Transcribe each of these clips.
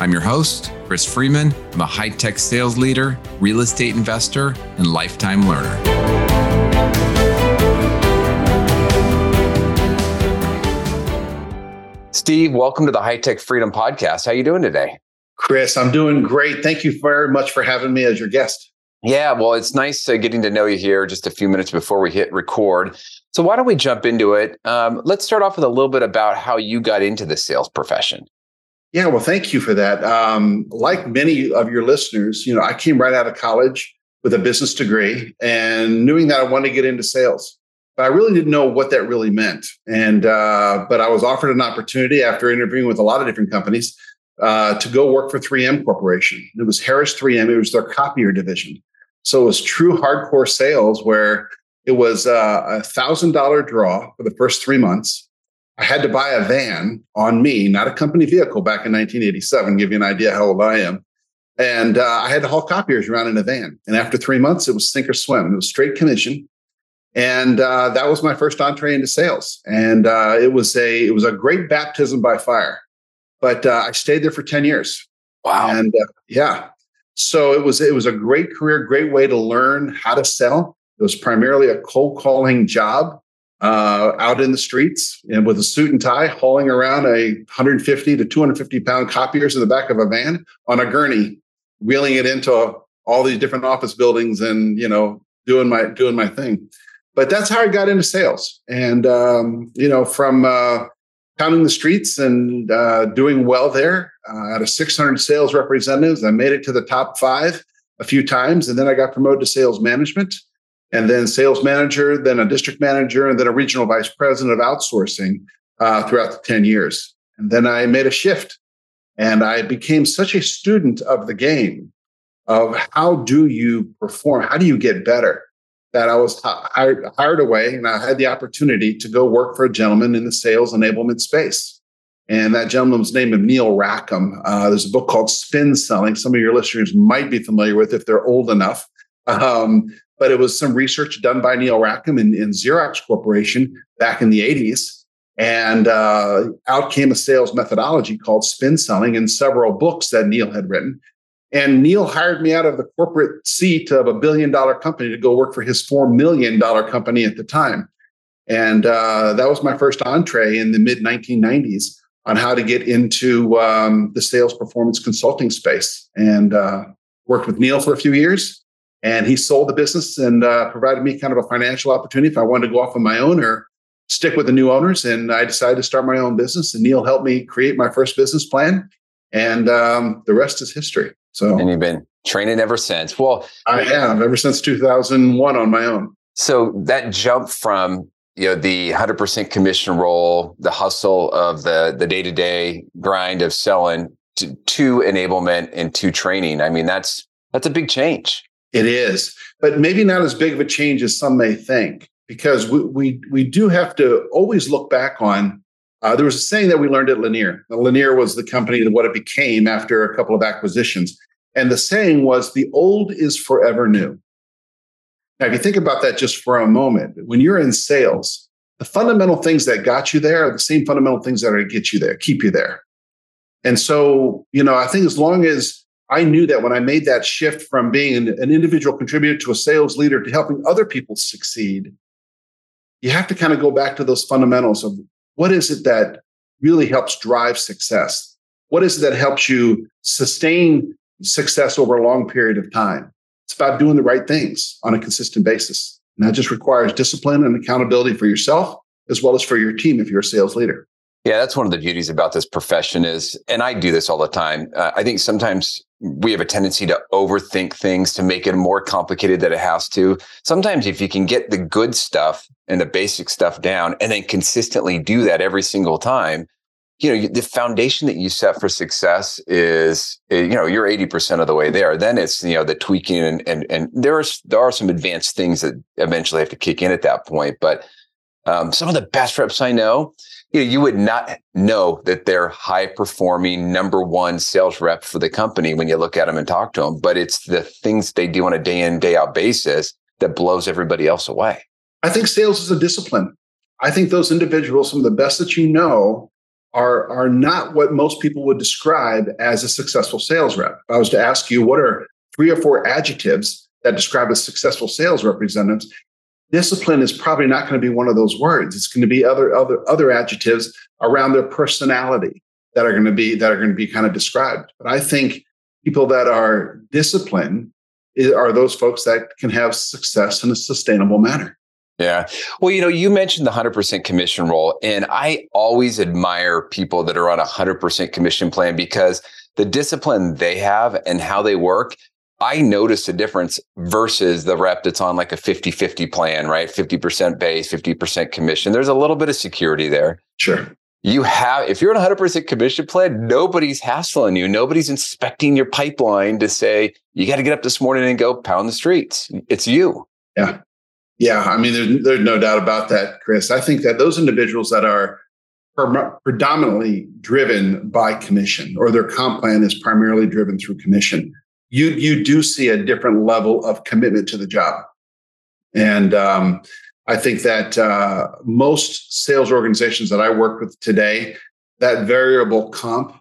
I'm your host, Chris Freeman. I'm a high tech sales leader, real estate investor, and lifetime learner. Steve, welcome to the High Tech Freedom Podcast. How are you doing today? Chris, I'm doing great. Thank you very much for having me as your guest. Yeah, well, it's nice uh, getting to know you here just a few minutes before we hit record. So, why don't we jump into it? Um, let's start off with a little bit about how you got into the sales profession. Yeah, well, thank you for that. Um, like many of your listeners, you know, I came right out of college with a business degree and knowing that I wanted to get into sales, but I really didn't know what that really meant. And uh, but I was offered an opportunity after interviewing with a lot of different companies uh, to go work for 3M Corporation. It was Harris 3M. It was their copier division. So it was true hardcore sales where it was uh, a thousand dollar draw for the first three months I had to buy a van on me, not a company vehicle back in 1987, give you an idea how old I am. And uh, I had to haul copiers around in a van. And after three months, it was sink or swim. It was straight commission. And uh, that was my first entree into sales. And uh, it was a it was a great baptism by fire. But uh, I stayed there for 10 years. Wow. And uh, yeah. So it was it was a great career, great way to learn how to sell. It was primarily a cold calling job uh, out in the streets and with a suit and tie, hauling around a 150 to 250 pound copiers in the back of a van on a gurney, wheeling it into all these different office buildings, and you know, doing my doing my thing. But that's how I got into sales, and um, you know, from uh, pounding the streets and uh, doing well there. Uh, out of 600 sales representatives, I made it to the top five a few times, and then I got promoted to sales management and then sales manager, then a district manager, and then a regional vice president of outsourcing uh, throughout the 10 years. And then I made a shift and I became such a student of the game of how do you perform? How do you get better? That I was hired, hired away and I had the opportunity to go work for a gentleman in the sales enablement space. And that gentleman's name is Neil Rackham. Uh, there's a book called Spin Selling. Some of your listeners might be familiar with if they're old enough. Um, but it was some research done by Neil Rackham in, in Xerox Corporation back in the 80s. And uh, out came a sales methodology called spin selling and several books that Neil had written. And Neil hired me out of the corporate seat of a billion dollar company to go work for his $4 million company at the time. And uh, that was my first entree in the mid 1990s on how to get into um, the sales performance consulting space. And uh, worked with Neil for a few years and he sold the business and uh, provided me kind of a financial opportunity if I wanted to go off on my own or stick with the new owners. And I decided to start my own business. And Neil helped me create my first business plan. And um, the rest is history. So, and you've been training ever since. Well, I have ever since 2001 on my own. So that jump from you know the 100% commission role, the hustle of the the day to day grind of selling to, to enablement and to training. I mean, that's that's a big change. It is, but maybe not as big of a change as some may think, because we we, we do have to always look back on. Uh, there was a saying that we learned at Lanier. Lanier was the company that what it became after a couple of acquisitions, and the saying was, "The old is forever new." Now, if you think about that just for a moment, when you're in sales, the fundamental things that got you there are the same fundamental things that are to get you there, keep you there. And so, you know, I think as long as I knew that when I made that shift from being an, individual contributor to a sales leader to helping other people succeed, you have to kind of go back to those fundamentals of what is it that really helps drive success? What is it that helps you sustain success over a long period of time? It's about doing the right things on a consistent basis. And that just requires discipline and accountability for yourself as well as for your team if you're a sales leader. Yeah, that's one of the beauties about this profession is, and I do this all the time. Uh, I think sometimes we have a tendency to overthink things to make it more complicated than it has to. Sometimes if you can get the good stuff and the basic stuff down and then consistently do that every single time, you know the foundation that you set for success is eh, you know you're 80% of the way there then it's you know the tweaking and and, and there's there are some advanced things that eventually have to kick in at that point but um, some of the best reps i know you know you would not know that they're high performing number one sales rep for the company when you look at them and talk to them but it's the things they do on a day in day out basis that blows everybody else away i think sales is a discipline i think those individuals some of the best that you know are are not what most people would describe as a successful sales rep. If I was to ask you what are three or four adjectives that describe a successful sales representative, discipline is probably not going to be one of those words. It's going to be other other other adjectives around their personality that are going to be that are going to be kind of described. But I think people that are disciplined are those folks that can have success in a sustainable manner. Yeah. Well, you know, you mentioned the 100% commission role, and I always admire people that are on a 100% commission plan because the discipline they have and how they work, I notice a difference versus the rep that's on like a 50 50 plan, right? 50% base, 50% commission. There's a little bit of security there. Sure. You have, if you're on a 100% commission plan, nobody's hassling you. Nobody's inspecting your pipeline to say, you got to get up this morning and go pound the streets. It's you. Yeah. Yeah, I mean, there's, there's no doubt about that, Chris. I think that those individuals that are predominantly driven by commission or their comp plan is primarily driven through commission, you you do see a different level of commitment to the job. And um, I think that uh, most sales organizations that I work with today, that variable comp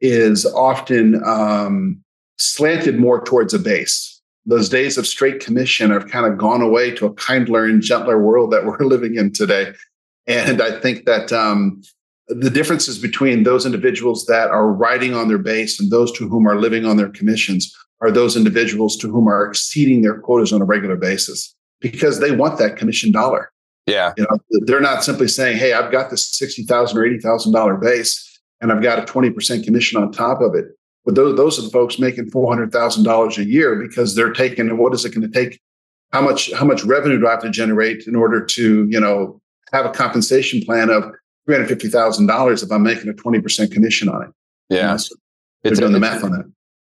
is often um, slanted more towards a base those days of straight commission have kind of gone away to a kindler and gentler world that we're living in today. And I think that um, the differences between those individuals that are riding on their base and those to whom are living on their commissions are those individuals to whom are exceeding their quotas on a regular basis because they want that commission dollar. Yeah. You know, they're not simply saying, Hey, I've got this $60,000 or $80,000 base and I've got a 20% commission on top of it. But those, those are the folks making $400,000 a year because they're taking, what is it going to take? How much, how much revenue do I have to generate in order to, you know, have a compensation plan of $350,000 if I'm making a 20% commission on it? Yeah. You know, so they're doing the math on that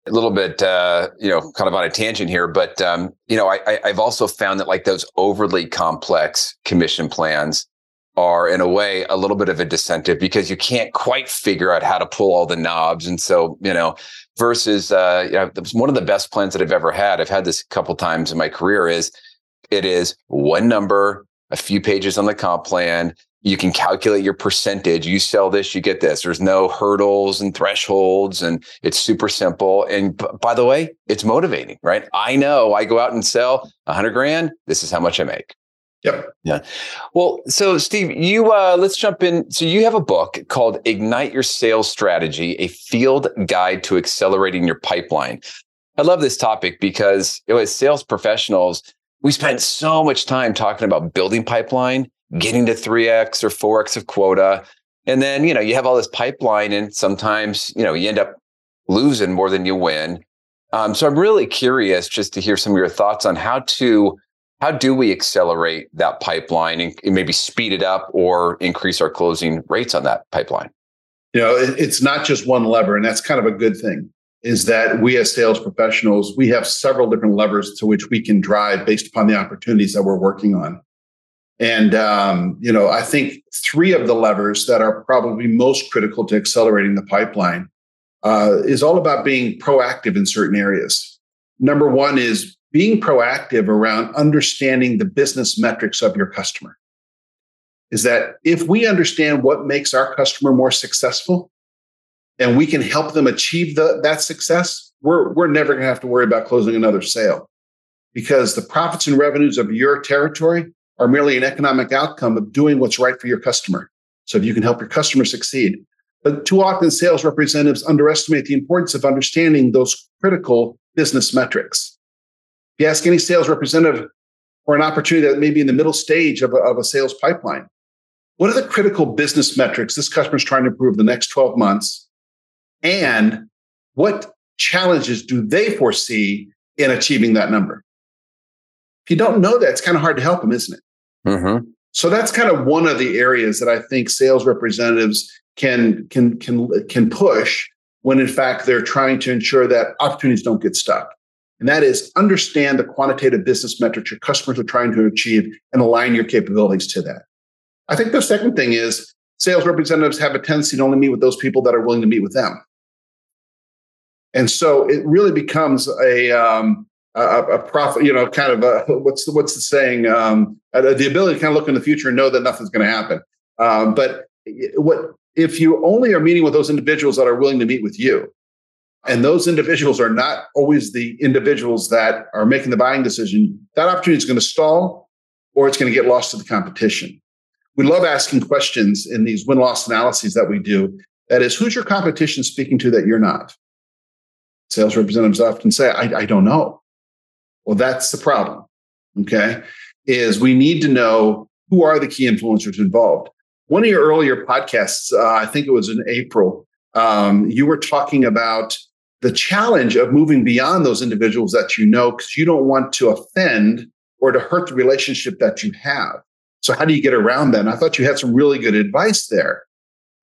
a little bit, uh, you know, kind of on a tangent here, but um, you know, I, have also found that like those overly complex commission plans are in a way a little bit of a disincentive because you can't quite figure out how to pull all the knobs. And so, you know, versus, uh, you know, one of the best plans that I've ever had, I've had this a couple times in my career is it is one number, a few pages on the comp plan. You can calculate your percentage. You sell this, you get this. There's no hurdles and thresholds, and it's super simple. And b- by the way, it's motivating, right? I know I go out and sell a hundred grand. This is how much I make. Yep. Yeah. Well, so Steve, you uh, let's jump in. So you have a book called Ignite Your Sales Strategy: A Field Guide to Accelerating Your Pipeline. I love this topic because it was sales professionals. We spent so much time talking about building pipeline, getting to 3x or 4x of quota. And then, you know, you have all this pipeline and sometimes, you know, you end up losing more than you win. Um, so I'm really curious just to hear some of your thoughts on how to how do we accelerate that pipeline and maybe speed it up or increase our closing rates on that pipeline? You know, it's not just one lever, and that's kind of a good thing. Is that we as sales professionals, we have several different levers to which we can drive based upon the opportunities that we're working on. And um, you know, I think three of the levers that are probably most critical to accelerating the pipeline uh, is all about being proactive in certain areas. Number one is being proactive around understanding the business metrics of your customer is that if we understand what makes our customer more successful and we can help them achieve the, that success, we're, we're never going to have to worry about closing another sale because the profits and revenues of your territory are merely an economic outcome of doing what's right for your customer. So if you can help your customer succeed. But too often, sales representatives underestimate the importance of understanding those critical business metrics. If you ask any sales representative for an opportunity that may be in the middle stage of a, of a sales pipeline, what are the critical business metrics this customer is trying to improve the next 12 months? And what challenges do they foresee in achieving that number? If you don't know that, it's kind of hard to help them, isn't it? Mm-hmm. So that's kind of one of the areas that I think sales representatives can can can can push when in fact they're trying to ensure that opportunities don't get stuck. And that is understand the quantitative business metrics your customers are trying to achieve and align your capabilities to that. I think the second thing is sales representatives have a tendency to only meet with those people that are willing to meet with them. And so it really becomes a um, a, a prophet, you know, kind of a what's the, what's the saying? Um, the ability to kind of look in the future and know that nothing's going to happen. Um, but what if you only are meeting with those individuals that are willing to meet with you, and those individuals are not always the individuals that are making the buying decision, that opportunity is going to stall, or it's going to get lost to the competition. We love asking questions in these win loss analyses that we do. That is, who's your competition speaking to that you're not? Sales representatives often say, I, I don't know. Well, that's the problem. Okay. Is we need to know who are the key influencers involved. One of your earlier podcasts, uh, I think it was in April, um, you were talking about the challenge of moving beyond those individuals that you know because you don't want to offend or to hurt the relationship that you have. So, how do you get around that? And I thought you had some really good advice there.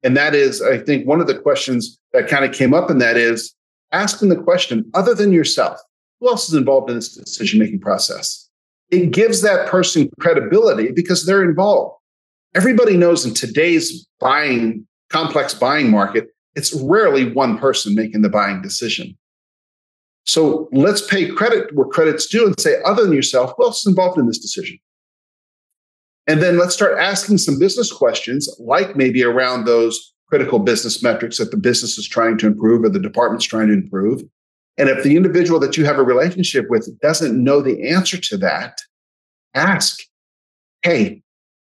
And that is, I think, one of the questions that kind of came up in that is asking the question other than yourself, who else is involved in this decision making process? It gives that person credibility because they're involved. Everybody knows in today's buying, complex buying market, it's rarely one person making the buying decision. So let's pay credit where credit's due and say, other than yourself, who else is involved in this decision? And then let's start asking some business questions, like maybe around those critical business metrics that the business is trying to improve or the department's trying to improve. And if the individual that you have a relationship with doesn't know the answer to that, ask, hey,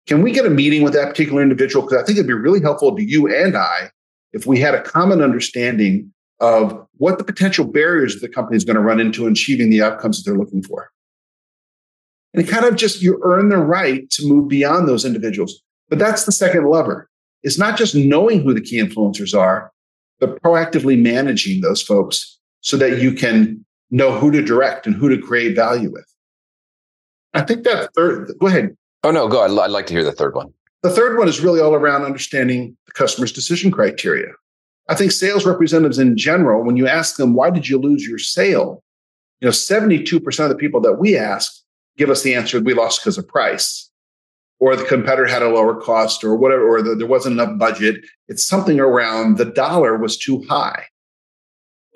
can we get a meeting with that particular individual? Because I think it'd be really helpful to you and I if we had a common understanding of what the potential barriers the company is going to run into in achieving the outcomes that they're looking for. And it kind of just you earn the right to move beyond those individuals. But that's the second lever. It's not just knowing who the key influencers are, but proactively managing those folks so that you can know who to direct and who to create value with. I think that third, go ahead. Oh, no, go. I'd like to hear the third one. The third one is really all around understanding the customer's decision criteria. I think sales representatives in general, when you ask them, why did you lose your sale? You know, 72% of the people that we ask give us the answer we lost because of price or the competitor had a lower cost or whatever, or the, there wasn't enough budget. It's something around the dollar was too high.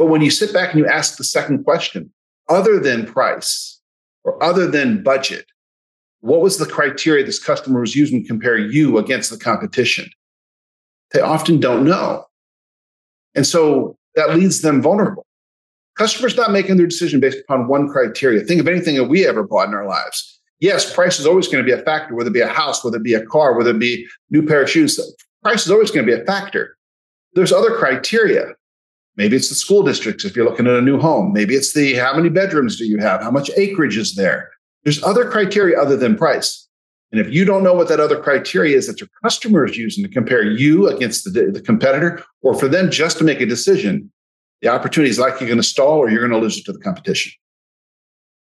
But when you sit back and you ask the second question, other than price or other than budget, what was the criteria this customer was using to compare you against the competition? They often don't know. And so that leaves them vulnerable. Customers not making their decision based upon one criteria. Think of anything that we ever bought in our lives. Yes, price is always going to be a factor, whether it be a house, whether it be a car, whether it be new pair of shoes. Price is always going to be a factor. There's other criteria. Maybe it's the school districts if you're looking at a new home. Maybe it's the how many bedrooms do you have? How much acreage is there? There's other criteria other than price. And if you don't know what that other criteria is that your customer is using to compare you against the, the competitor or for them just to make a decision, the opportunity is likely going to stall or you're going to lose it to the competition.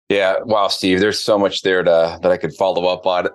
Yeah. Wow, Steve, there's so much there to, that I could follow up on.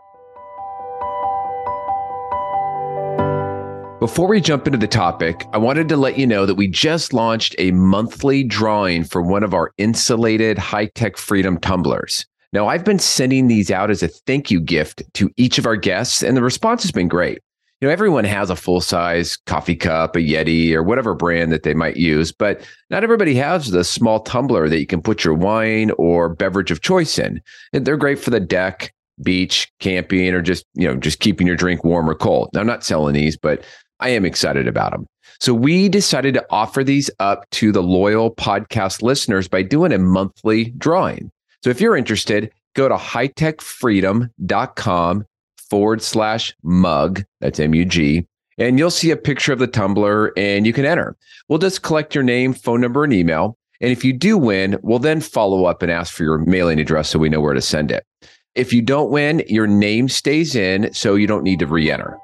Before we jump into the topic, I wanted to let you know that we just launched a monthly drawing for one of our insulated high tech freedom tumblers. Now, I've been sending these out as a thank you gift to each of our guests, and the response has been great you know, everyone has a full size coffee cup, a Yeti, or whatever brand that they might use, but not everybody has the small tumbler that you can put your wine or beverage of choice in. And they're great for the deck, beach, camping, or just, you know, just keeping your drink warm or cold. Now, I'm not selling these, but I am excited about them. So we decided to offer these up to the loyal podcast listeners by doing a monthly drawing. So if you're interested, go to hightechfreedom.com forward slash mug. That's M U G. And you'll see a picture of the tumbler and you can enter. We'll just collect your name, phone number, and email. And if you do win, we'll then follow up and ask for your mailing address so we know where to send it. If you don't win, your name stays in, so you don't need to re enter.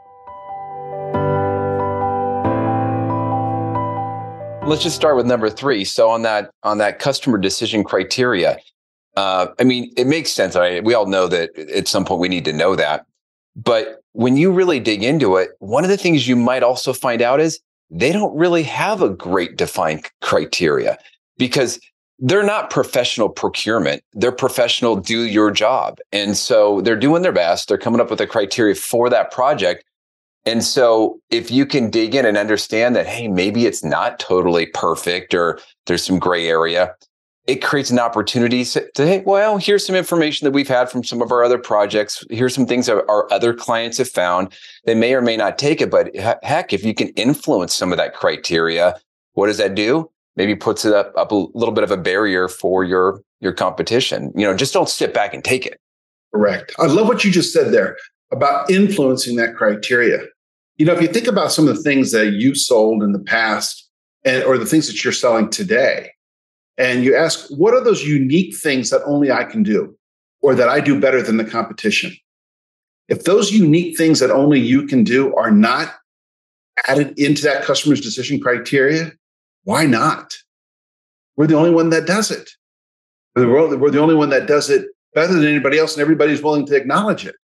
Let's just start with number three. So on that on that customer decision criteria, uh, I mean, it makes sense. I, we all know that at some point we need to know that. But when you really dig into it, one of the things you might also find out is they don't really have a great defined criteria because they're not professional procurement. They're professional do your job. And so they're doing their best. They're coming up with a criteria for that project. And so if you can dig in and understand that, hey, maybe it's not totally perfect or there's some gray area, it creates an opportunity to, hey, well, here's some information that we've had from some of our other projects. Here's some things that our other clients have found. They may or may not take it, but heck, if you can influence some of that criteria, what does that do? Maybe puts it up, up a little bit of a barrier for your your competition. You know, just don't sit back and take it. Correct. I love what you just said there about influencing that criteria. You know, if you think about some of the things that you sold in the past and or the things that you're selling today, and you ask, what are those unique things that only I can do or that I do better than the competition? If those unique things that only you can do are not added into that customer's decision criteria, why not? We're the only one that does it. We're the only one that does it better than anybody else, and everybody's willing to acknowledge it.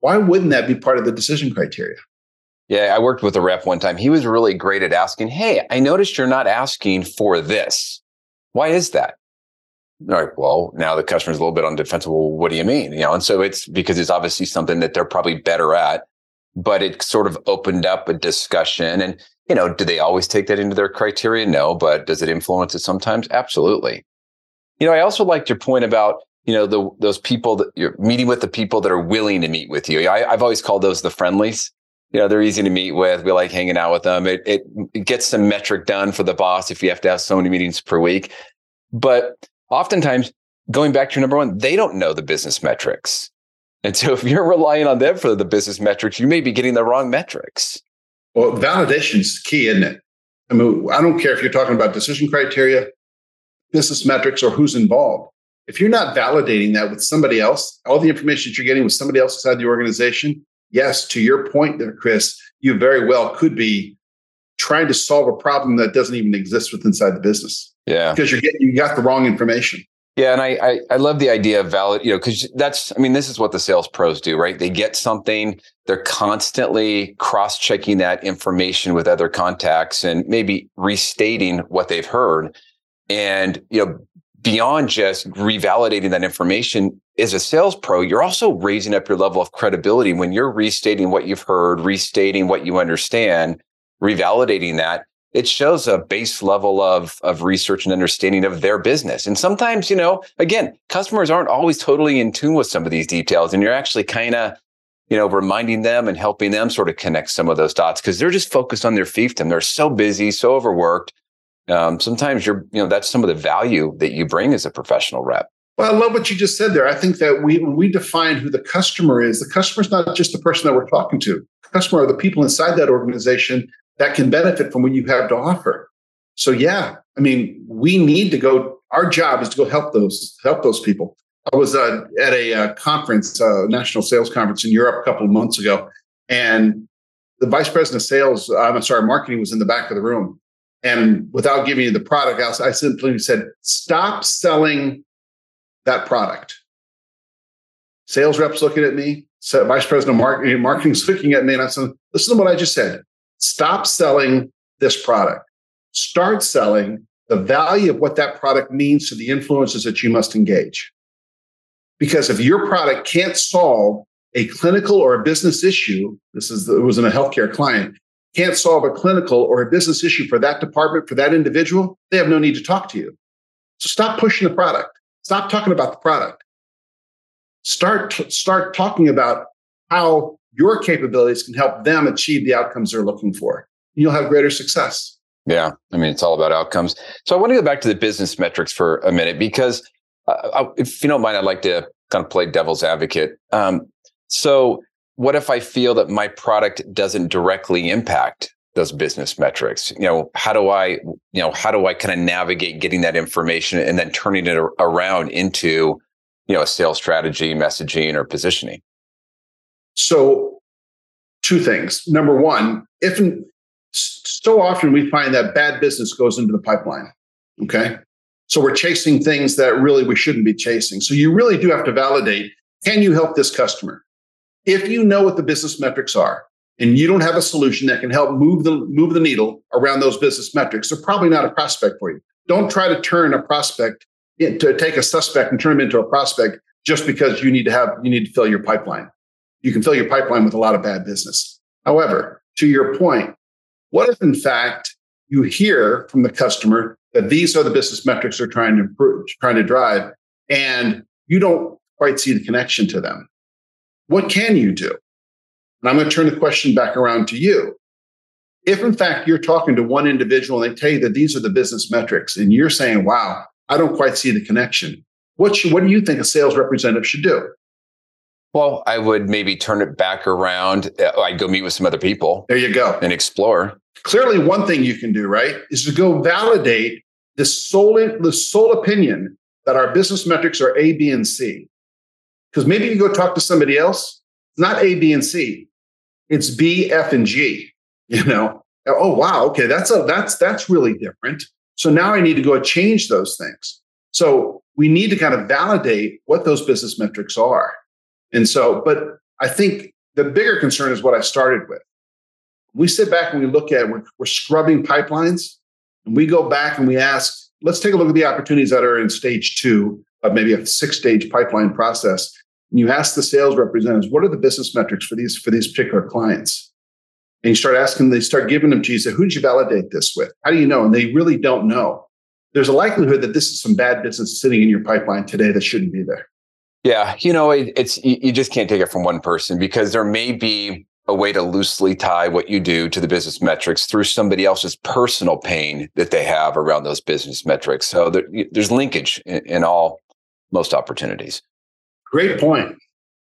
Why wouldn't that be part of the decision criteria? Yeah, I worked with a rep one time. He was really great at asking, Hey, I noticed you're not asking for this. Why is that? All right, well, now the customer's a little bit on defensive. Well, what do you mean? You know, and so it's because it's obviously something that they're probably better at, but it sort of opened up a discussion. And, you know, do they always take that into their criteria? No, but does it influence it sometimes? Absolutely. You know, I also liked your point about, you know, the, those people that you're meeting with the people that are willing to meet with you. I, I've always called those the friendlies you know they're easy to meet with. We like hanging out with them. It, it, it gets some metric done for the boss if you have to have so many meetings per week. But oftentimes going back to your number one they don't know the business metrics. And so if you're relying on them for the business metrics you may be getting the wrong metrics. Well validation is key isn't it? I mean i don't care if you're talking about decision criteria business metrics or who's involved. If you're not validating that with somebody else all the information that you're getting with somebody else inside the organization yes, to your point there, Chris, you very well could be trying to solve a problem that doesn't even exist within inside the business. Yeah. Because you're getting you got the wrong information. Yeah, and I, I, I love the idea of valid, you know, because that's I mean, this is what the sales pros do, right? They get something, they're constantly cross-checking that information with other contacts and maybe restating what they've heard. And you know, beyond just revalidating that information as a sales pro, you're also raising up your level of credibility when you're restating what you've heard, restating what you understand, revalidating that. It shows a base level of, of research and understanding of their business. And sometimes, you know, again, customers aren't always totally in tune with some of these details. And you're actually kind of, you know, reminding them and helping them sort of connect some of those dots because they're just focused on their fiefdom. They're so busy, so overworked um, sometimes you're, you know, that's some of the value that you bring as a professional rep. Well, I love what you just said there. I think that we, when we define who the customer is, the customer is not just the person that we're talking to. The customer are the people inside that organization that can benefit from what you have to offer. So, yeah, I mean, we need to go. Our job is to go help those help those people. I was uh, at a uh, conference, uh, national sales conference in Europe a couple of months ago, and the vice president of sales, I'm sorry, marketing was in the back of the room, and without giving you the product, I simply said, stop selling that product. Sales reps looking at me, vice president of eh, marketing, marketing's looking at me, and I said, listen to what I just said. Stop selling this product. Start selling the value of what that product means to the influences that you must engage. Because if your product can't solve a clinical or a business issue, this is it was in a healthcare client, can't solve a clinical or a business issue for that department, for that individual, they have no need to talk to you. So stop pushing the product. Stop talking about the product. Start, start talking about how your capabilities can help them achieve the outcomes they're looking for. You'll have greater success. Yeah. I mean, it's all about outcomes. So I want to go back to the business metrics for a minute because uh, if you don't mind, I'd like to kind of play devil's advocate. Um, so what if I feel that my product doesn't directly impact those business metrics? You know, how do I, you know, how do I kind of navigate getting that information and then turning it around into, you know, a sales strategy, messaging, or positioning? So, two things. Number one, if so often we find that bad business goes into the pipeline. Okay. So we're chasing things that really we shouldn't be chasing. So you really do have to validate can you help this customer? If you know what the business metrics are and you don't have a solution that can help move the move the needle around those business metrics, they're probably not a prospect for you. Don't try to turn a prospect to take a suspect and turn them into a prospect just because you need to have you need to fill your pipeline. You can fill your pipeline with a lot of bad business. However, to your point, what if in fact you hear from the customer that these are the business metrics they're trying to improve, trying to drive, and you don't quite see the connection to them? What can you do? And I'm going to turn the question back around to you. If in fact you're talking to one individual and they tell you that these are the business metrics, and you're saying, wow, I don't quite see the connection. What, should, what do you think a sales representative should do? Well, I would maybe turn it back around. Uh, I'd go meet with some other people. There you go. And explore. Clearly, one thing you can do, right, is to go validate the sole, the sole opinion that our business metrics are A, B, and C. Because maybe you go talk to somebody else, it's not A, B, and C. It's B, F, and G. You know, oh wow, okay, that's a that's that's really different. So now I need to go change those things. So we need to kind of validate what those business metrics are. And so, but I think the bigger concern is what I started with. We sit back and we look at we're, we're scrubbing pipelines, and we go back and we ask, let's take a look at the opportunities that are in stage two of maybe a six-stage pipeline process. And you ask the sales representatives, what are the business metrics for these for these particular clients? and you start asking, they start giving them to you. Say, who did you validate this with? How do you know? And they really don't know. There's a likelihood that this is some bad business sitting in your pipeline today that shouldn't be there. Yeah, you know, it, it's you just can't take it from one person because there may be a way to loosely tie what you do to the business metrics through somebody else's personal pain that they have around those business metrics. So there, there's linkage in, in all most opportunities. Great point.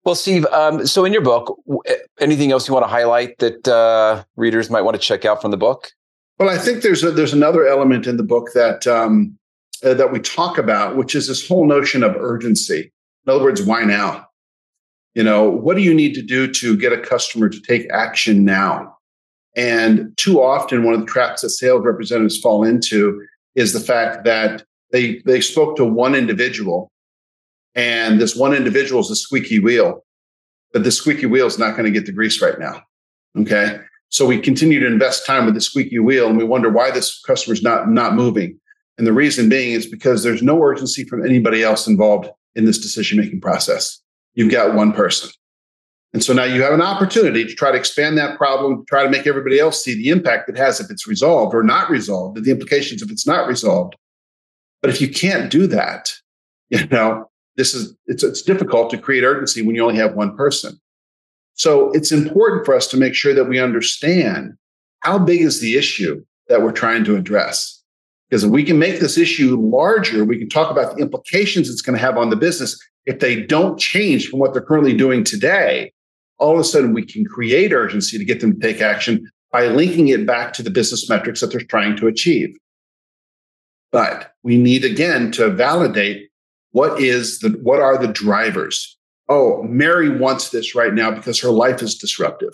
Well, Steve, um, so in your book, eh, anything else you want to highlight that uh, readers might want to check out from the book? Well, I think there's a, there's another element in the book that um, uh, that we talk about, which is this whole notion of urgency. In other words, why now? You know, what do you need to do to get a customer to take action now? And too often, one of the traps that sales representatives fall into is the fact that they they spoke to one individual and this one individual is a squeaky wheel, but the squeaky wheel is not going to get the grease right now. Okay. So we continue to invest time with the squeaky wheel and we wonder why this customer's not, not moving. And the reason being is because there's no urgency from anybody else involved in this decision making process. You've got one person. And so now you have an opportunity to try to expand that problem, try to make everybody else see the impact it has if it's resolved or not resolved, the implications if it's not resolved. But if you can't do that, you know, this is it's it's difficult to create urgency when you only have one person. So it's important for us to make sure that we understand how big is the issue that we're trying to address. Because if we can make this issue larger, we can talk about the implications it's going to have on the business. If they don't change from what they're currently doing today, all of a sudden we can create urgency to get them to take action by linking it back to the business metrics that they're trying to achieve. But we need again to validate what is the what are the drivers? Oh, Mary wants this right now because her life is disruptive.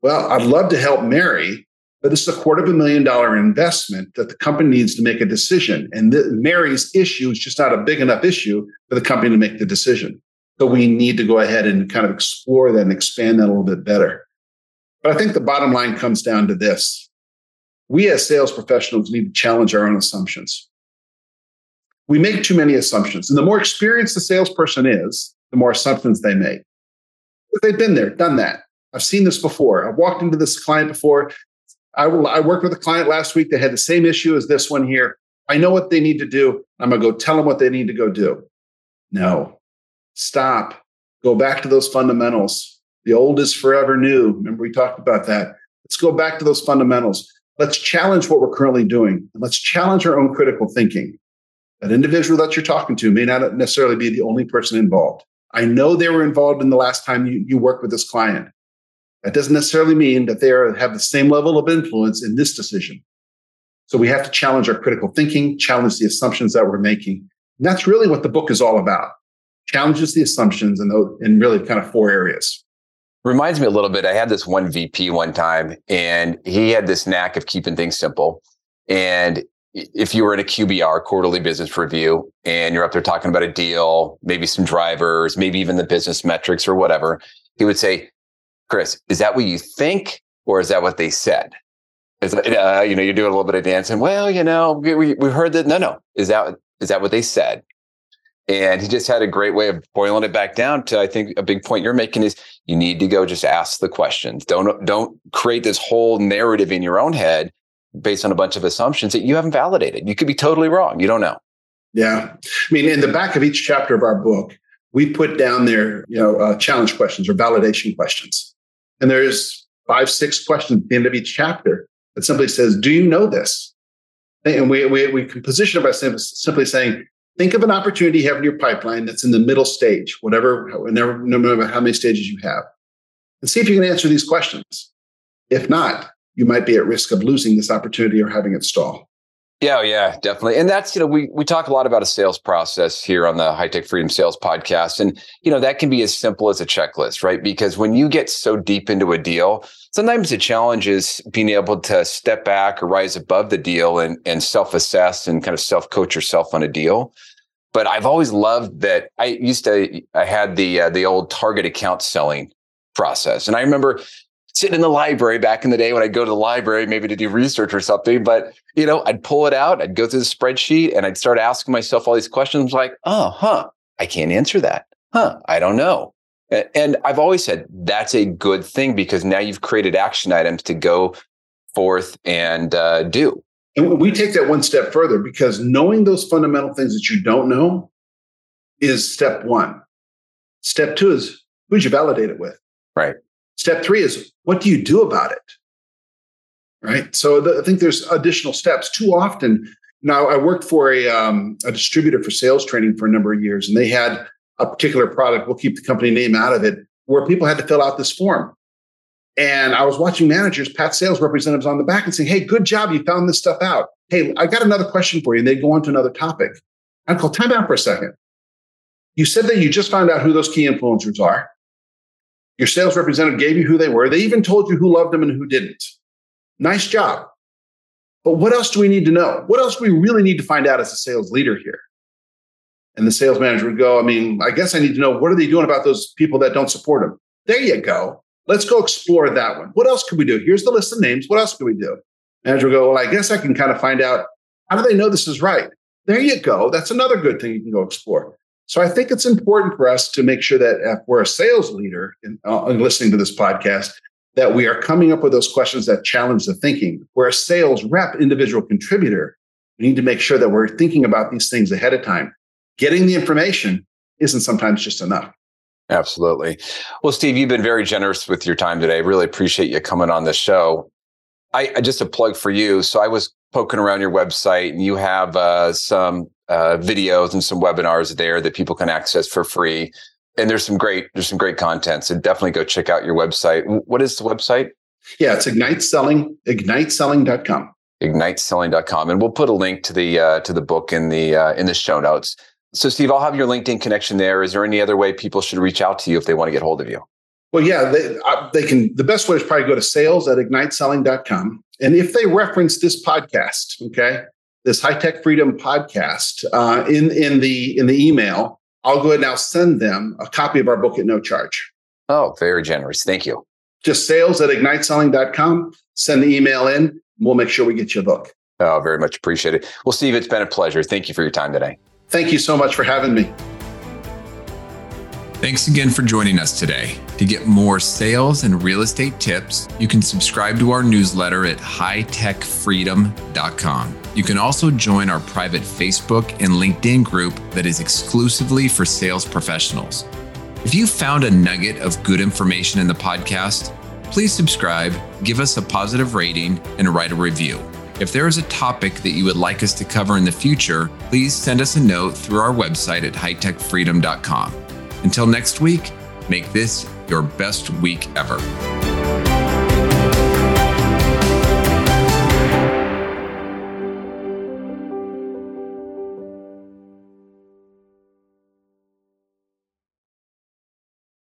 Well, I'd love to help Mary, but this is a quarter of a million dollar investment that the company needs to make a decision. And the, Mary's issue is just not a big enough issue for the company to make the decision. So we need to go ahead and kind of explore that and expand that a little bit better. But I think the bottom line comes down to this. We as sales professionals need to challenge our own assumptions we make too many assumptions. And the more experienced the salesperson is, the more assumptions they make. They've been there, done that. I've seen this before. I've walked into this client before. I, I worked with a client last week that had the same issue as this one here. I know what they need to do. I'm going to go tell them what they need to go do. No, stop. Go back to those fundamentals. The old is forever new. Remember, we talked about that. Let's go back to those fundamentals. Let's challenge what we're currently doing. Let's challenge our own critical thinking. That individual that you're talking to may not necessarily be the only person involved. I know they were involved in the last time you, you worked with this client. That doesn't necessarily mean that they are, have the same level of influence in this decision. So we have to challenge our critical thinking, challenge the assumptions that we're making. And that's really what the book is all about. Challenges the assumptions in, those, in really kind of four areas. Reminds me a little bit. I had this one VP one time, and he had this knack of keeping things simple. And if you were in a QBR, quarterly business review, and you're up there talking about a deal, maybe some drivers, maybe even the business metrics or whatever, he would say, Chris, is that what you think or is that what they said? Is uh, you know, you're doing a little bit of dancing. Well, you know, we, we, we heard that. No, no. Is that, is that what they said? And he just had a great way of boiling it back down to, I think a big point you're making is you need to go just ask the questions. Don't, don't create this whole narrative in your own head based on a bunch of assumptions that you haven't validated. You could be totally wrong. You don't know. Yeah. I mean, in the back of each chapter of our book, we put down there, you know, uh, challenge questions or validation questions. And there's five, six questions at the end of each chapter that simply says, Do you know this? And we, we, we can position it by simply saying, think of an opportunity you have in your pipeline that's in the middle stage, whatever, no matter how many stages you have, and see if you can answer these questions. If not, you might be at risk of losing this opportunity or having it stall. Yeah, yeah, definitely. And that's, you know, we we talk a lot about a sales process here on the High Tech Freedom Sales podcast. And, you know, that can be as simple as a checklist, right? Because when you get so deep into a deal, sometimes the challenge is being able to step back or rise above the deal and, and self-assess and kind of self-coach yourself on a deal. But I've always loved that I used to I had the uh, the old target account selling process. And I remember sitting in the library back in the day when I'd go to the library, maybe to do research or something. But, you know, I'd pull it out, I'd go through the spreadsheet and I'd start asking myself all these questions like, oh, huh, I can't answer that. Huh, I don't know. And I've always said that's a good thing because now you've created action items to go forth and uh, do. And we take that one step further because knowing those fundamental things that you don't know is step one. Step two is who'd you validate it with? Right. Step three is what do you do about it? Right. So the, I think there's additional steps. Too often, now I worked for a, um, a distributor for sales training for a number of years, and they had a particular product. We'll keep the company name out of it, where people had to fill out this form. And I was watching managers pat sales representatives on the back and saying, Hey, good job. You found this stuff out. Hey, I got another question for you. And they'd go on to another topic. I'd call time out for a second. You said that you just found out who those key influencers are. Your sales representative gave you who they were. They even told you who loved them and who didn't. Nice job. But what else do we need to know? What else do we really need to find out as a sales leader here? And the sales manager would go, I mean, I guess I need to know what are they doing about those people that don't support them? There you go. Let's go explore that one. What else could we do? Here's the list of names. What else could we do? Manager would go, Well, I guess I can kind of find out how do they know this is right? There you go. That's another good thing you can go explore. So I think it's important for us to make sure that if we're a sales leader and uh, listening to this podcast, that we are coming up with those questions that challenge the thinking. We're a sales rep, individual contributor. We need to make sure that we're thinking about these things ahead of time. Getting the information isn't sometimes just enough. Absolutely. Well, Steve, you've been very generous with your time today. Really appreciate you coming on the show. I, I just a plug for you. So I was poking around your website, and you have uh, some uh, videos and some webinars there that people can access for free. And there's some great there's some great content. So definitely go check out your website. What is the website? Yeah, it's Ignite Selling, igniteselling.com. Igniteselling.com. And we'll put a link to the uh, to the book in the uh, in the show notes. So Steve, I'll have your LinkedIn connection there. Is there any other way people should reach out to you if they want to get hold of you? Well, yeah, they, uh, they can. The best way is probably go to sales at igniteselling.com. And if they reference this podcast, okay, this high tech freedom podcast uh, in in the in the email, I'll go ahead and I'll send them a copy of our book at no charge. Oh, very generous. Thank you. Just sales at igniteselling.com. Send the email in. We'll make sure we get you a book. Oh, very much appreciated. Well, Steve, it's been a pleasure. Thank you for your time today. Thank you so much for having me. Thanks again for joining us today. To get more sales and real estate tips, you can subscribe to our newsletter at hightechfreedom.com. You can also join our private Facebook and LinkedIn group that is exclusively for sales professionals. If you found a nugget of good information in the podcast, please subscribe, give us a positive rating, and write a review. If there is a topic that you would like us to cover in the future, please send us a note through our website at hightechfreedom.com. Until next week, make this your best week ever.